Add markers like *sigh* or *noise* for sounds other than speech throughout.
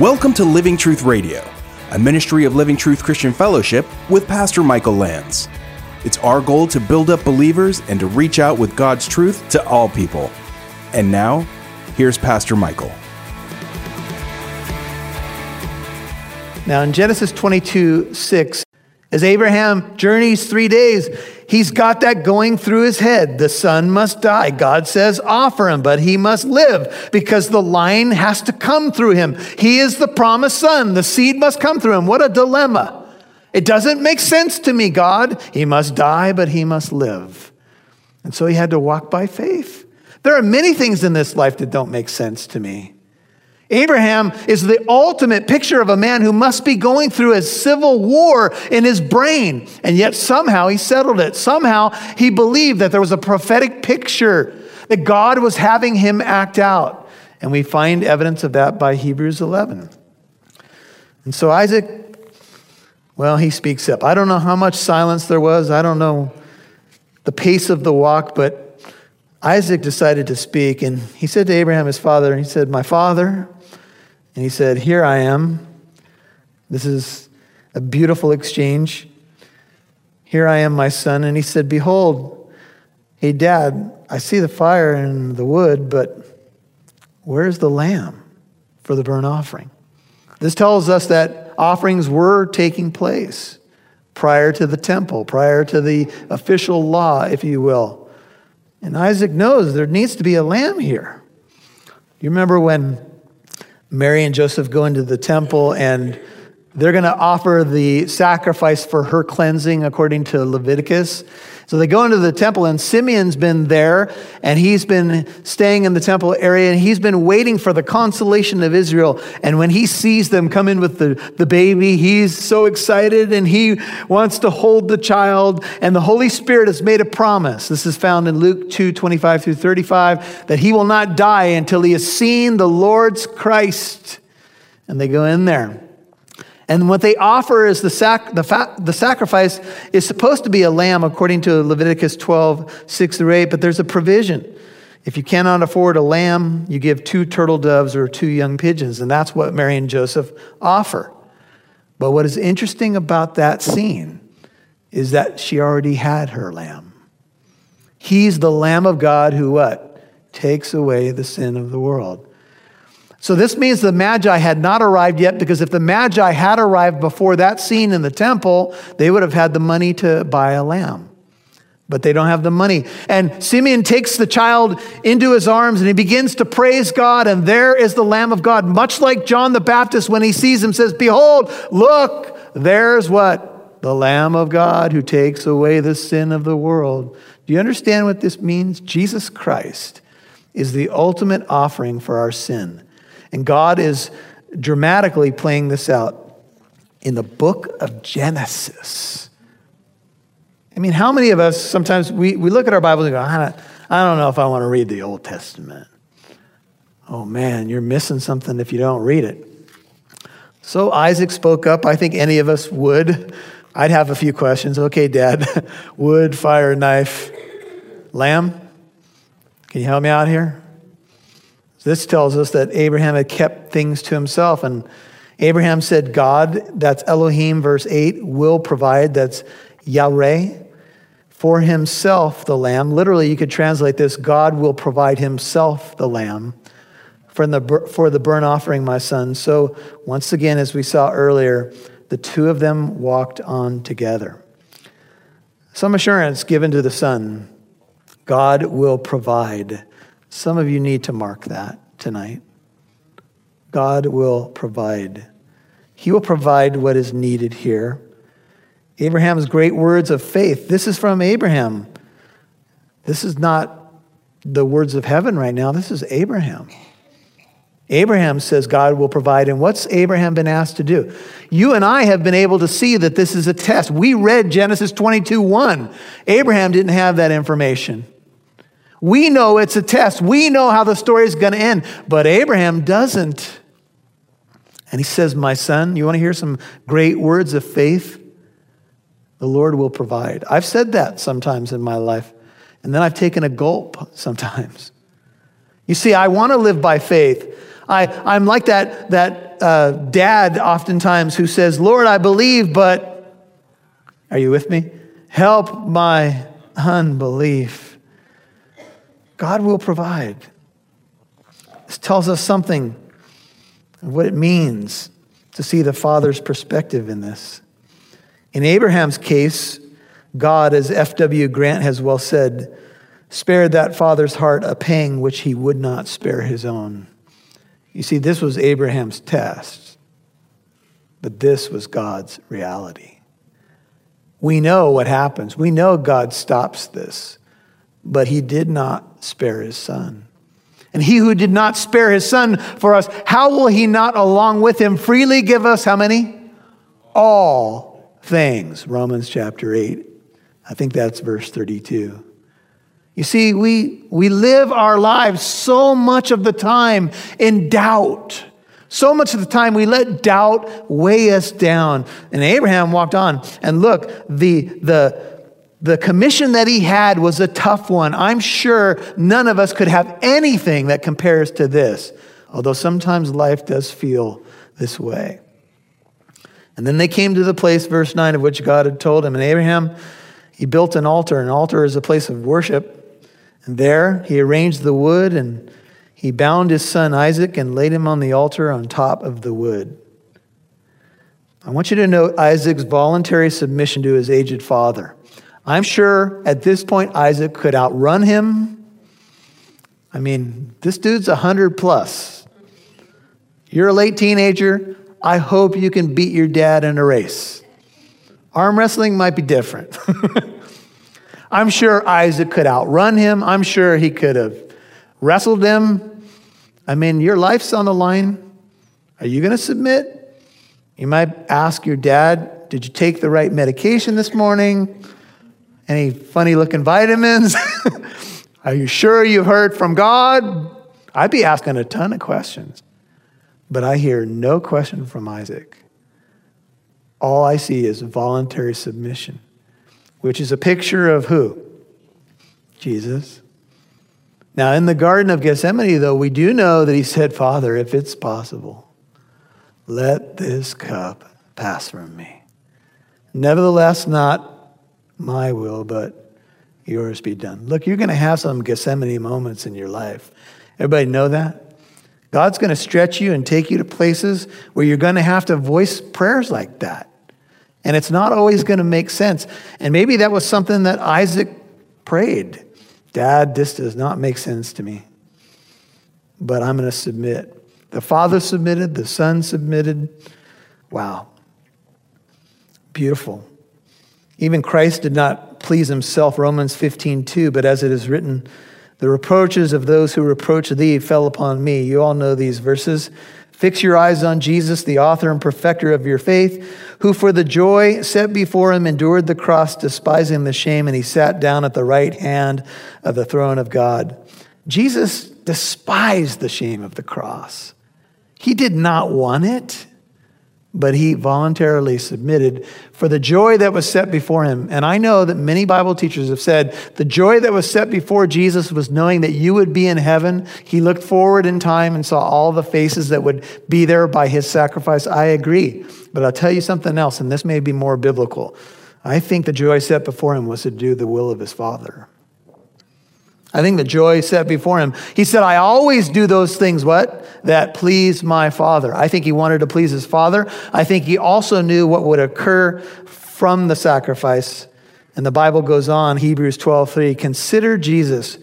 Welcome to Living Truth Radio, a ministry of Living Truth Christian Fellowship with Pastor Michael Lance. It's our goal to build up believers and to reach out with God's truth to all people. And now, here's Pastor Michael. Now, in Genesis 22 6, as Abraham journeys three days, he's got that going through his head. The son must die. God says, offer him, but he must live because the line has to come through him. He is the promised son. The seed must come through him. What a dilemma. It doesn't make sense to me, God. He must die, but he must live. And so he had to walk by faith. There are many things in this life that don't make sense to me. Abraham is the ultimate picture of a man who must be going through a civil war in his brain. And yet somehow he settled it. Somehow he believed that there was a prophetic picture that God was having him act out. And we find evidence of that by Hebrews 11. And so Isaac, well, he speaks up. I don't know how much silence there was. I don't know the pace of the walk, but Isaac decided to speak. And he said to Abraham, his father, and he said, My father, and he said, Here I am. This is a beautiful exchange. Here I am, my son. And he said, Behold, hey, dad, I see the fire and the wood, but where's the lamb for the burnt offering? This tells us that offerings were taking place prior to the temple, prior to the official law, if you will. And Isaac knows there needs to be a lamb here. You remember when Mary and Joseph go into the temple and they're going to offer the sacrifice for her cleansing according to Leviticus. So they go into the temple, and Simeon's been there, and he's been staying in the temple area, and he's been waiting for the consolation of Israel. And when he sees them come in with the, the baby, he's so excited, and he wants to hold the child. And the Holy Spirit has made a promise. This is found in Luke 2 25 through 35 that he will not die until he has seen the Lord's Christ. And they go in there. And what they offer is the, sac- the, fa- the sacrifice is supposed to be a lamb according to Leviticus 12, 6 through 8, but there's a provision. If you cannot afford a lamb, you give two turtle doves or two young pigeons, and that's what Mary and Joseph offer. But what is interesting about that scene is that she already had her lamb. He's the Lamb of God who what? Takes away the sin of the world. So this means the Magi had not arrived yet because if the Magi had arrived before that scene in the temple, they would have had the money to buy a lamb. But they don't have the money. And Simeon takes the child into his arms and he begins to praise God. And there is the Lamb of God, much like John the Baptist when he sees him says, Behold, look, there's what? The Lamb of God who takes away the sin of the world. Do you understand what this means? Jesus Christ is the ultimate offering for our sin. And God is dramatically playing this out in the book of Genesis. I mean, how many of us sometimes we, we look at our Bibles and go, I don't, I don't know if I want to read the Old Testament. Oh man, you're missing something if you don't read it. So Isaac spoke up. I think any of us would. I'd have a few questions. Okay, Dad, *laughs* wood, fire, knife, lamb. Can you help me out here? This tells us that Abraham had kept things to himself. And Abraham said, God, that's Elohim, verse 8, will provide, that's Yahweh, for himself the lamb. Literally, you could translate this God will provide himself the lamb for the, for the burnt offering, my son. So, once again, as we saw earlier, the two of them walked on together. Some assurance given to the son God will provide. Some of you need to mark that tonight. God will provide. He will provide what is needed here. Abraham's great words of faith. This is from Abraham. This is not the words of heaven right now. This is Abraham. Abraham says God will provide. And what's Abraham been asked to do? You and I have been able to see that this is a test. We read Genesis 22 1. Abraham didn't have that information. We know it's a test. We know how the story is going to end, but Abraham doesn't. And he says, My son, you want to hear some great words of faith? The Lord will provide. I've said that sometimes in my life, and then I've taken a gulp sometimes. You see, I want to live by faith. I, I'm like that, that uh, dad oftentimes who says, Lord, I believe, but are you with me? Help my unbelief. God will provide. This tells us something of what it means to see the Father's perspective in this. In Abraham's case, God, as F.W. Grant has well said, spared that father's heart a pang which he would not spare his own. You see, this was Abraham's test, but this was God's reality. We know what happens. We know God stops this, but he did not spare his son. And he who did not spare his son for us, how will he not along with him freely give us how many? All things. Romans chapter 8. I think that's verse 32. You see, we, we live our lives so much of the time in doubt. So much of the time we let doubt weigh us down. And Abraham walked on. And look, the, the, the commission that he had was a tough one. I'm sure none of us could have anything that compares to this, although sometimes life does feel this way. And then they came to the place, verse 9, of which God had told him. And Abraham, he built an altar. An altar is a place of worship. And there he arranged the wood and he bound his son Isaac and laid him on the altar on top of the wood. I want you to note Isaac's voluntary submission to his aged father. I'm sure at this point Isaac could outrun him. I mean, this dude's 100 plus. You're a late teenager. I hope you can beat your dad in a race. Arm wrestling might be different. *laughs* I'm sure Isaac could outrun him. I'm sure he could have wrestled him. I mean, your life's on the line. Are you going to submit? You might ask your dad, Did you take the right medication this morning? Any funny looking vitamins? *laughs* Are you sure you've heard from God? I'd be asking a ton of questions. But I hear no question from Isaac. All I see is voluntary submission, which is a picture of who? Jesus. Now, in the Garden of Gethsemane, though, we do know that he said, Father, if it's possible, let this cup pass from me. Nevertheless, not my will, but yours be done. Look, you're going to have some Gethsemane moments in your life. Everybody know that? God's going to stretch you and take you to places where you're going to have to voice prayers like that. And it's not always going to make sense. And maybe that was something that Isaac prayed Dad, this does not make sense to me, but I'm going to submit. The father submitted, the son submitted. Wow. Beautiful. Even Christ did not please himself, Romans 15, 2, but as it is written, the reproaches of those who reproach thee fell upon me. You all know these verses. Fix your eyes on Jesus, the author and perfecter of your faith, who for the joy set before him endured the cross, despising the shame, and he sat down at the right hand of the throne of God. Jesus despised the shame of the cross. He did not want it but he voluntarily submitted for the joy that was set before him. And I know that many Bible teachers have said the joy that was set before Jesus was knowing that you would be in heaven. He looked forward in time and saw all the faces that would be there by his sacrifice. I agree. But I'll tell you something else, and this may be more biblical. I think the joy set before him was to do the will of his Father. I think the joy set before him. He said, I always do those things, what? That please my Father. I think he wanted to please his Father. I think he also knew what would occur from the sacrifice. And the Bible goes on, Hebrews 12, 3, consider Jesus,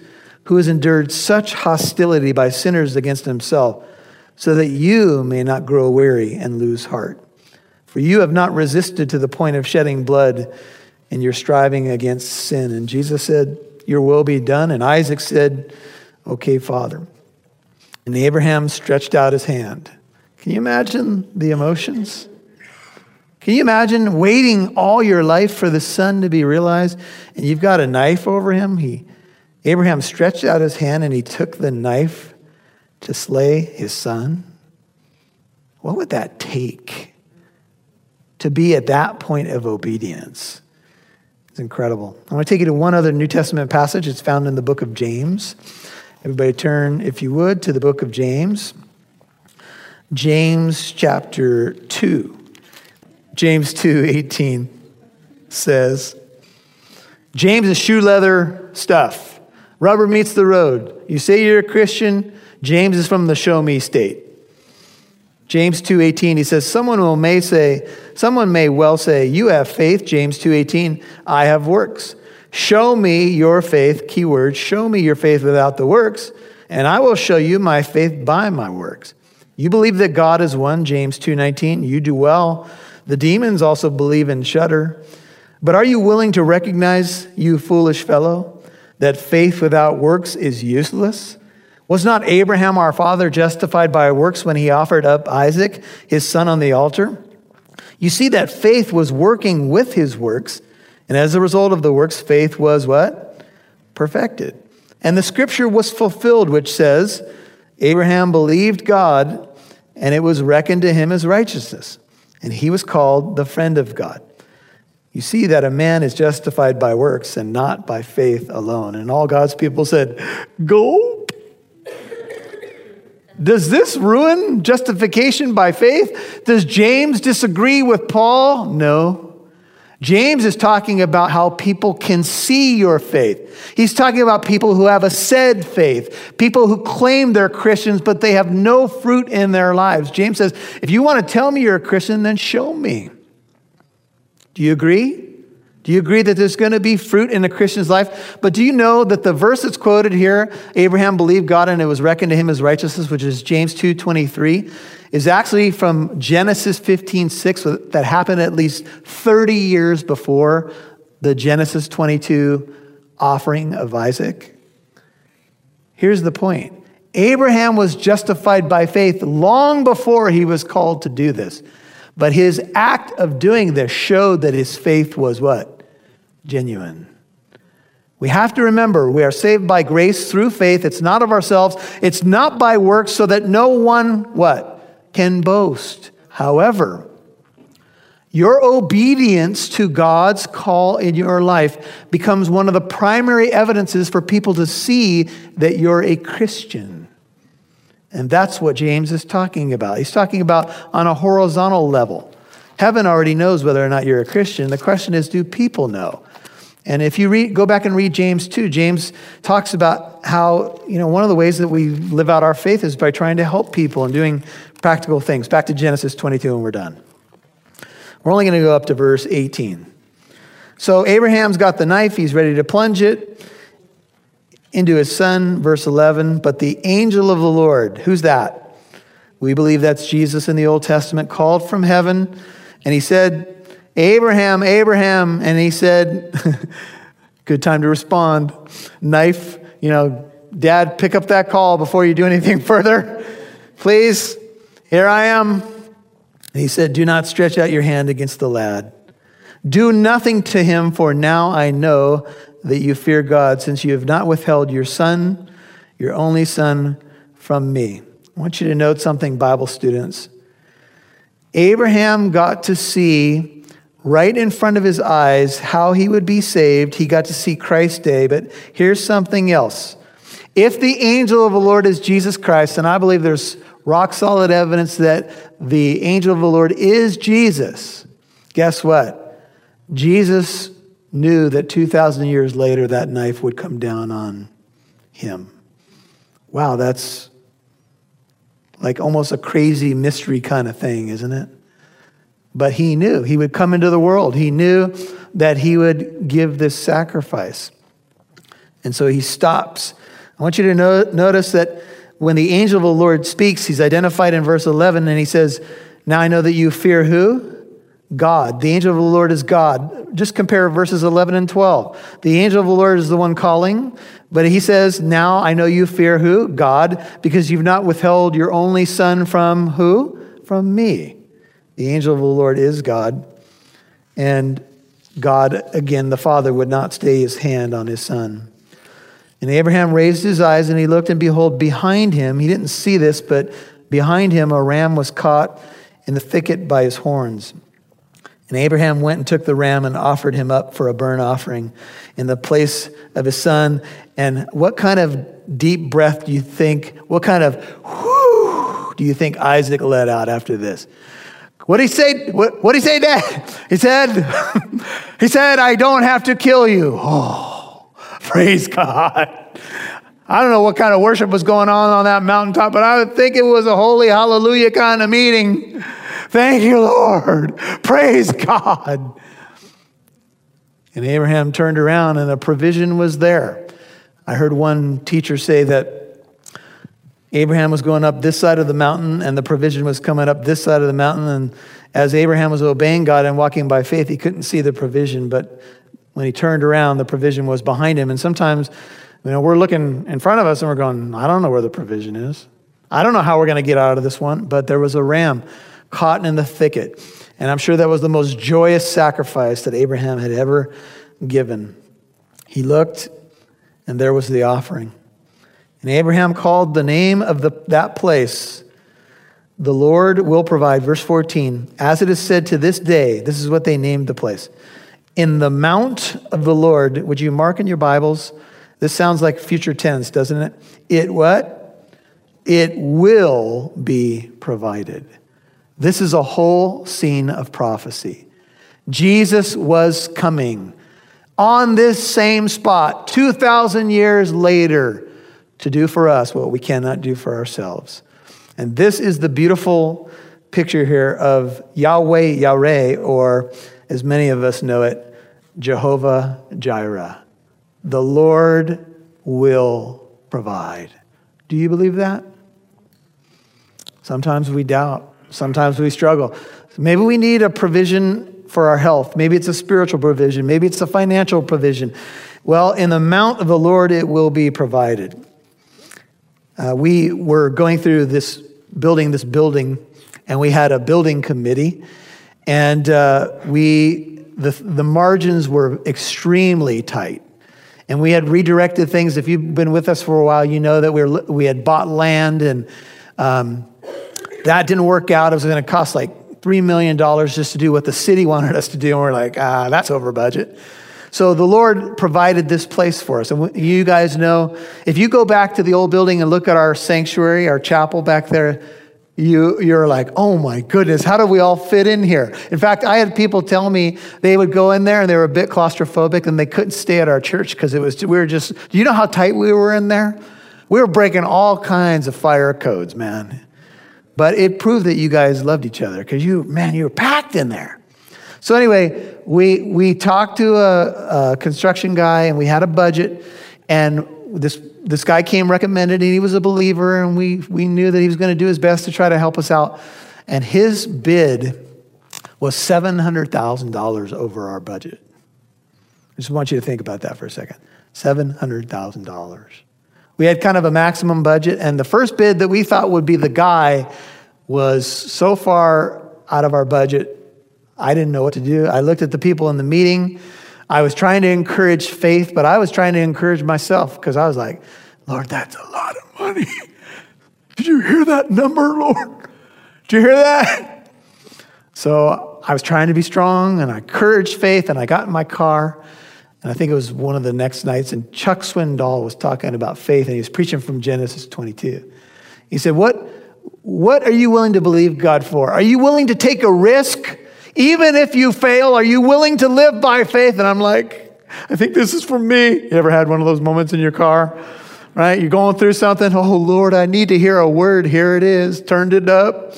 who has endured such hostility by sinners against himself, so that you may not grow weary and lose heart. For you have not resisted to the point of shedding blood in your striving against sin. And Jesus said, your will be done. And Isaac said, Okay, Father. And Abraham stretched out his hand. Can you imagine the emotions? Can you imagine waiting all your life for the son to be realized and you've got a knife over him? He, Abraham stretched out his hand and he took the knife to slay his son. What would that take to be at that point of obedience? It's incredible. I want to take you to one other New Testament passage. It's found in the book of James. Everybody turn, if you would, to the book of James. James chapter 2. James 2 18 says, James is shoe leather stuff. Rubber meets the road. You say you're a Christian, James is from the show me state. James 2:18 he says someone will may say someone may well say you have faith James 2:18 I have works. Show me your faith keyword show me your faith without the works and I will show you my faith by my works. You believe that God is one James 2:19 you do well. The demons also believe and shudder. But are you willing to recognize you foolish fellow that faith without works is useless? Was not Abraham our father justified by works when he offered up Isaac, his son, on the altar? You see that faith was working with his works, and as a result of the works, faith was what? Perfected. And the scripture was fulfilled, which says, Abraham believed God, and it was reckoned to him as righteousness, and he was called the friend of God. You see that a man is justified by works and not by faith alone. And all God's people said, Go does this ruin justification by faith? Does James disagree with Paul? No. James is talking about how people can see your faith. He's talking about people who have a said faith, people who claim they're Christians, but they have no fruit in their lives. James says, if you want to tell me you're a Christian, then show me. Do you agree? Do you agree that there's going to be fruit in a Christian's life? But do you know that the verse that's quoted here, Abraham believed God and it was reckoned to him as righteousness, which is James 2:23, is actually from Genesis 15:6 that happened at least 30 years before the Genesis 22 offering of Isaac. Here's the point. Abraham was justified by faith long before he was called to do this. But his act of doing this showed that his faith was what? Genuine. We have to remember we are saved by grace through faith. It's not of ourselves. It's not by works so that no one what can boast. However, your obedience to God's call in your life becomes one of the primary evidences for people to see that you're a Christian. And that's what James is talking about. He's talking about on a horizontal level. Heaven already knows whether or not you're a Christian. The question is, do people know? And if you read, go back and read James 2, James talks about how, you know, one of the ways that we live out our faith is by trying to help people and doing practical things. Back to Genesis 22, and we're done. We're only going to go up to verse 18. So Abraham's got the knife, he's ready to plunge it into his son, verse 11. But the angel of the Lord, who's that? We believe that's Jesus in the Old Testament, called from heaven, and he said, Abraham, Abraham. And he said, *laughs* Good time to respond. Knife, you know, Dad, pick up that call before you do anything *laughs* further. Please, here I am. And he said, Do not stretch out your hand against the lad. Do nothing to him, for now I know that you fear God, since you have not withheld your son, your only son, from me. I want you to note something, Bible students. Abraham got to see right in front of his eyes how he would be saved. He got to see Christ's day. But here's something else. If the angel of the Lord is Jesus Christ, and I believe there's rock solid evidence that the angel of the Lord is Jesus, guess what? Jesus knew that 2,000 years later that knife would come down on him. Wow, that's like almost a crazy mystery kind of thing, isn't it? But he knew he would come into the world. He knew that he would give this sacrifice. And so he stops. I want you to notice that when the angel of the Lord speaks, he's identified in verse 11 and he says, Now I know that you fear who? God. The angel of the Lord is God. Just compare verses 11 and 12. The angel of the Lord is the one calling, but he says, Now I know you fear who? God, because you've not withheld your only son from who? From me. The angel of the Lord is God. And God, again, the Father, would not stay his hand on his son. And Abraham raised his eyes and he looked, and behold, behind him, he didn't see this, but behind him a ram was caught in the thicket by his horns. And Abraham went and took the ram and offered him up for a burnt offering in the place of his son. And what kind of deep breath do you think, what kind of whoo do you think Isaac let out after this? What he say? What did he say, Dad? He said, *laughs* he said, I don't have to kill you. Oh, *laughs* praise God. I don't know what kind of worship was going on on that mountaintop, but I would think it was a holy hallelujah kind of meeting. Thank you, Lord. Praise God. And Abraham turned around and a provision was there. I heard one teacher say that Abraham was going up this side of the mountain and the provision was coming up this side of the mountain. And as Abraham was obeying God and walking by faith, he couldn't see the provision. But when he turned around, the provision was behind him. And sometimes, you know, we're looking in front of us and we're going, I don't know where the provision is. I don't know how we're going to get out of this one. But there was a ram caught in the thicket. And I'm sure that was the most joyous sacrifice that Abraham had ever given. He looked, and there was the offering. And Abraham called the name of the, that place, the Lord will provide. Verse 14, as it is said to this day, this is what they named the place. In the mount of the Lord, would you mark in your Bibles? This sounds like future tense, doesn't it? It what? It will be provided. This is a whole scene of prophecy. Jesus was coming on this same spot 2,000 years later to do for us what we cannot do for ourselves. And this is the beautiful picture here of Yahweh Yireh, or as many of us know it, Jehovah Jireh. The Lord will provide. Do you believe that? Sometimes we doubt. Sometimes we struggle. Maybe we need a provision for our health. Maybe it's a spiritual provision. Maybe it's a financial provision. Well, in the mount of the Lord, it will be provided. Uh, we were going through this building, this building, and we had a building committee, and uh, we the the margins were extremely tight, and we had redirected things. If you've been with us for a while, you know that we were we had bought land and. Um, that didn't work out. It was going to cost like $3 million just to do what the city wanted us to do. And we're like, ah, that's over budget. So the Lord provided this place for us. And you guys know, if you go back to the old building and look at our sanctuary, our chapel back there, you, you're like, oh my goodness, how do we all fit in here? In fact, I had people tell me they would go in there and they were a bit claustrophobic and they couldn't stay at our church because it was, we were just, do you know how tight we were in there? We were breaking all kinds of fire codes, man. But it proved that you guys loved each other because you, man, you were packed in there. So anyway, we we talked to a, a, construction guy and we had a budget, and this this guy came recommended and he was a believer and we we knew that he was going to do his best to try to help us out, and his bid was seven hundred thousand dollars over our budget. I just want you to think about that for a second. Seven hundred thousand dollars. We had kind of a maximum budget, and the first bid that we thought would be the guy was so far out of our budget, I didn't know what to do. I looked at the people in the meeting. I was trying to encourage faith, but I was trying to encourage myself because I was like, Lord, that's a lot of money. Did you hear that number, Lord? Did you hear that? So I was trying to be strong and I encouraged faith and I got in my car and I think it was one of the next nights, and Chuck Swindoll was talking about faith, and he was preaching from Genesis 22. He said, What, what are you willing to believe God for? Are you willing to take a risk? Even if you fail, are you willing to live by faith? And I'm like, I think this is for me. You ever had one of those moments in your car? Right? You're going through something. Oh, Lord, I need to hear a word. Here it is. Turned it up.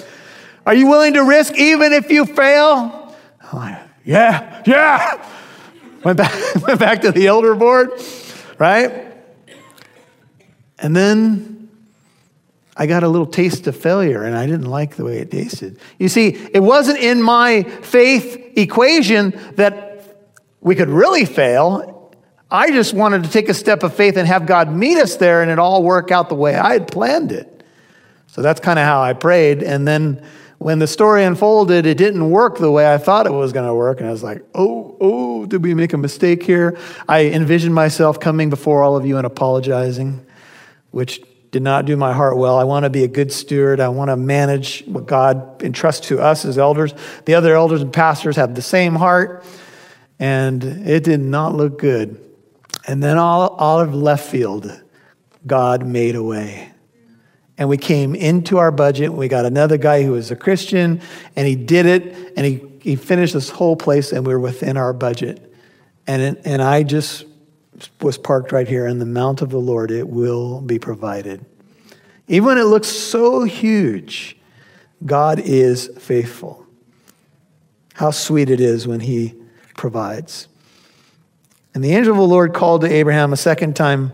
Are you willing to risk even if you fail? Like, yeah, yeah. Went back, *laughs* went back to the elder board, right? And then I got a little taste of failure and I didn't like the way it tasted. You see, it wasn't in my faith equation that we could really fail. I just wanted to take a step of faith and have God meet us there and it all work out the way I had planned it. So that's kind of how I prayed. And then when the story unfolded, it didn't work the way I thought it was going to work. And I was like, oh, oh, did we make a mistake here? I envisioned myself coming before all of you and apologizing, which did not do my heart well. I want to be a good steward. I want to manage what God entrusts to us as elders. The other elders and pastors have the same heart, and it did not look good. And then all, of left field, God made a way. and we came into our budget. We got another guy who was a Christian, and he did it, and he, he finished this whole place, and we were within our budget. And, it, and I just was parked right here in the mount of the Lord. It will be provided. Even when it looks so huge, God is faithful. How sweet it is when he provides. And the angel of the Lord called to Abraham a second time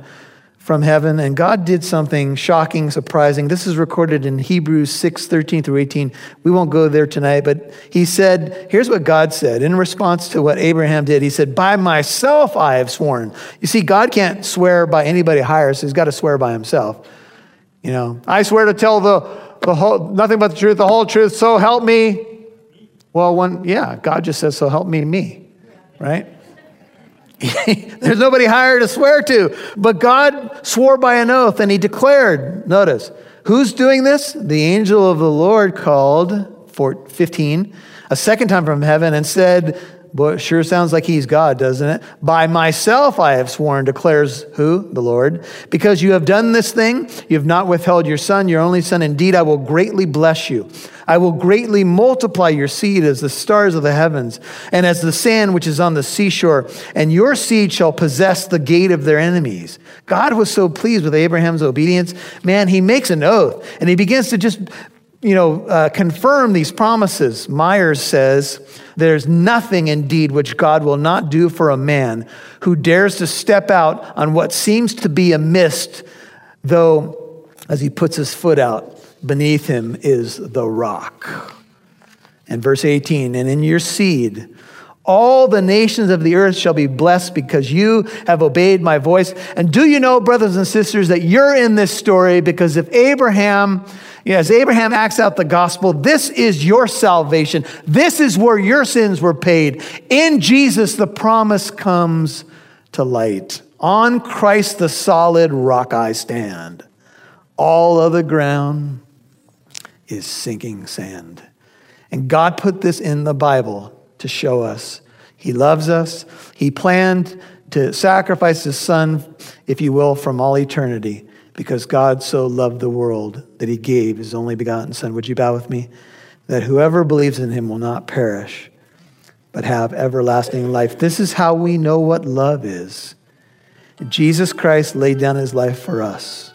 from heaven, and God did something shocking, surprising. This is recorded in Hebrews 6 13 through 18. We won't go there tonight, but he said, Here's what God said in response to what Abraham did. He said, By myself I have sworn. You see, God can't swear by anybody higher, so he's got to swear by himself. You know, I swear to tell the, the whole, nothing but the truth, the whole truth, so help me. Well, one, yeah, God just says, So help me, me, right? *laughs* There's nobody higher to swear to. But God swore by an oath and he declared, notice, who's doing this? The angel of the Lord called, 15, a second time from heaven and said, Boy, sure sounds like he's God, doesn't it? By myself I have sworn, declares who? The Lord. Because you have done this thing, you have not withheld your son, your only son. Indeed, I will greatly bless you. I will greatly multiply your seed as the stars of the heavens and as the sand which is on the seashore, and your seed shall possess the gate of their enemies. God was so pleased with Abraham's obedience. Man, he makes an oath and he begins to just you know, uh, confirm these promises. Myers says, There's nothing indeed which God will not do for a man who dares to step out on what seems to be a mist, though, as he puts his foot out, beneath him is the rock. And verse 18, and in your seed, all the nations of the earth shall be blessed because you have obeyed my voice. And do you know, brothers and sisters, that you're in this story because if Abraham as Abraham acts out the gospel, this is your salvation. This is where your sins were paid. In Jesus, the promise comes to light. On Christ, the solid rock I stand. All other ground is sinking sand. And God put this in the Bible to show us He loves us. He planned to sacrifice His Son, if you will, from all eternity because God so loved the world that he gave his only begotten Son. Would you bow with me? That whoever believes in him will not perish, but have everlasting life. This is how we know what love is. Jesus Christ laid down his life for us,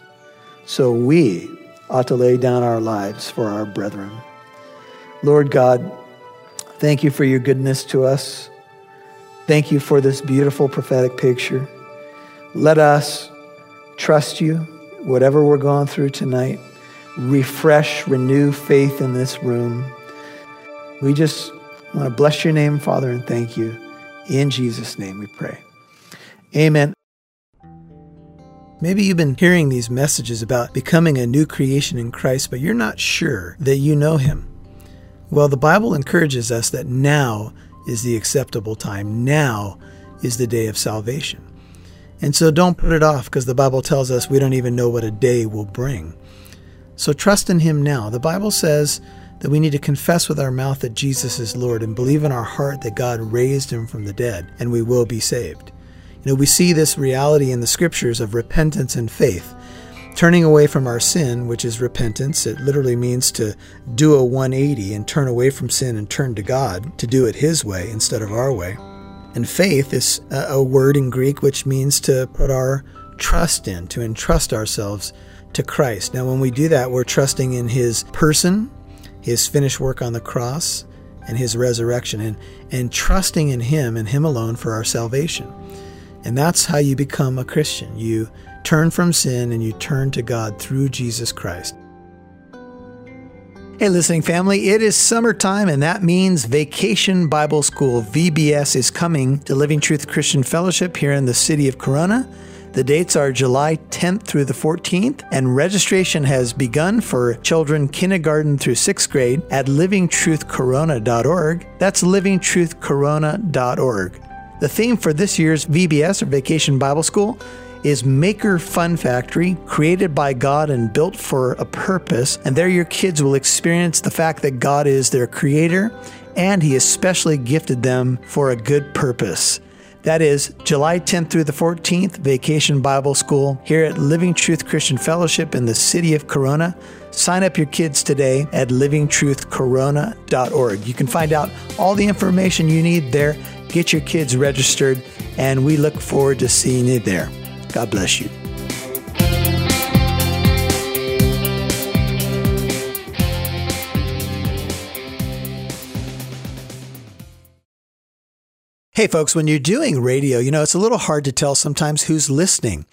so we ought to lay down our lives for our brethren. Lord God, thank you for your goodness to us. Thank you for this beautiful prophetic picture. Let us trust you whatever we're going through tonight, refresh, renew faith in this room. We just want to bless your name, Father, and thank you. In Jesus' name we pray. Amen. Maybe you've been hearing these messages about becoming a new creation in Christ, but you're not sure that you know Him. Well, the Bible encourages us that now is the acceptable time. Now is the day of salvation. And so don't put it off because the Bible tells us we don't even know what a day will bring. So trust in Him now. The Bible says that we need to confess with our mouth that Jesus is Lord and believe in our heart that God raised Him from the dead and we will be saved. You know, we see this reality in the scriptures of repentance and faith. Turning away from our sin, which is repentance, it literally means to do a 180 and turn away from sin and turn to God, to do it His way instead of our way. And faith is a word in Greek which means to put our trust in, to entrust ourselves to Christ. Now, when we do that, we're trusting in His person, His finished work on the cross, and His resurrection, and, and trusting in Him and Him alone for our salvation. And that's how you become a Christian. You turn from sin and you turn to God through Jesus Christ. Hey, listening family, it is summertime, and that means Vacation Bible School VBS is coming to Living Truth Christian Fellowship here in the city of Corona. The dates are July 10th through the 14th, and registration has begun for children kindergarten through sixth grade at livingtruthcorona.org. That's livingtruthcorona.org. The theme for this year's VBS or Vacation Bible School is Maker Fun Factory, created by God and built for a purpose. And there, your kids will experience the fact that God is their creator and He especially gifted them for a good purpose. That is July 10th through the 14th, Vacation Bible School here at Living Truth Christian Fellowship in the city of Corona. Sign up your kids today at livingtruthcorona.org. You can find out all the information you need there. Get your kids registered, and we look forward to seeing you there. God bless you. Hey, folks, when you're doing radio, you know, it's a little hard to tell sometimes who's listening.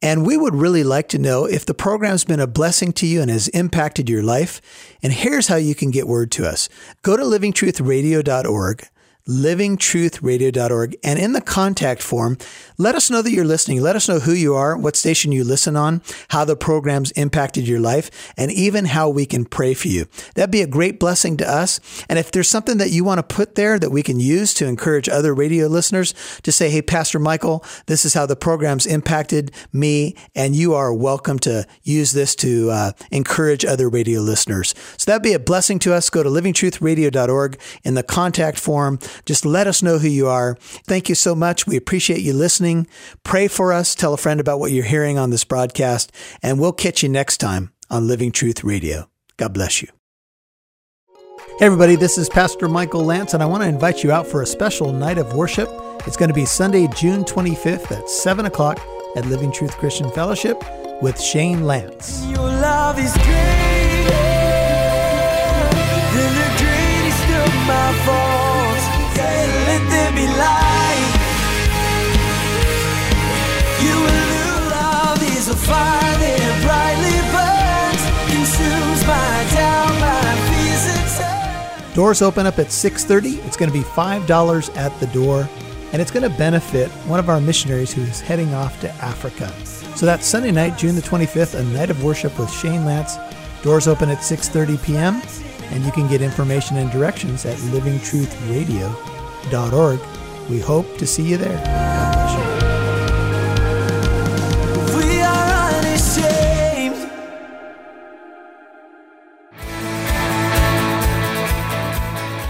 And we would really like to know if the program's been a blessing to you and has impacted your life. And here's how you can get word to us go to livingtruthradio.org livingtruthradio.org. And in the contact form, let us know that you're listening. Let us know who you are, what station you listen on, how the program's impacted your life, and even how we can pray for you. That'd be a great blessing to us. And if there's something that you want to put there that we can use to encourage other radio listeners to say, Hey, Pastor Michael, this is how the program's impacted me, and you are welcome to use this to uh, encourage other radio listeners. So that'd be a blessing to us. Go to livingtruthradio.org in the contact form. Just let us know who you are. Thank you so much. We appreciate you listening. Pray for us. Tell a friend about what you're hearing on this broadcast, and we'll catch you next time on Living Truth Radio. God bless you. Hey, everybody, this is Pastor Michael Lance, and I want to invite you out for a special night of worship. It's going to be Sunday, June 25th at 7 o'clock at Living Truth Christian Fellowship with Shane Lance. Your love is great, the greatest of my. Doors open up at 6:30. It's going to be $5 at the door, and it's going to benefit one of our missionaries who is heading off to Africa. So that's Sunday night, June the 25th, a night of worship with Shane Lance. Doors open at 6:30 p.m. and you can get information and directions at livingtruthradio.org. We hope to see you there.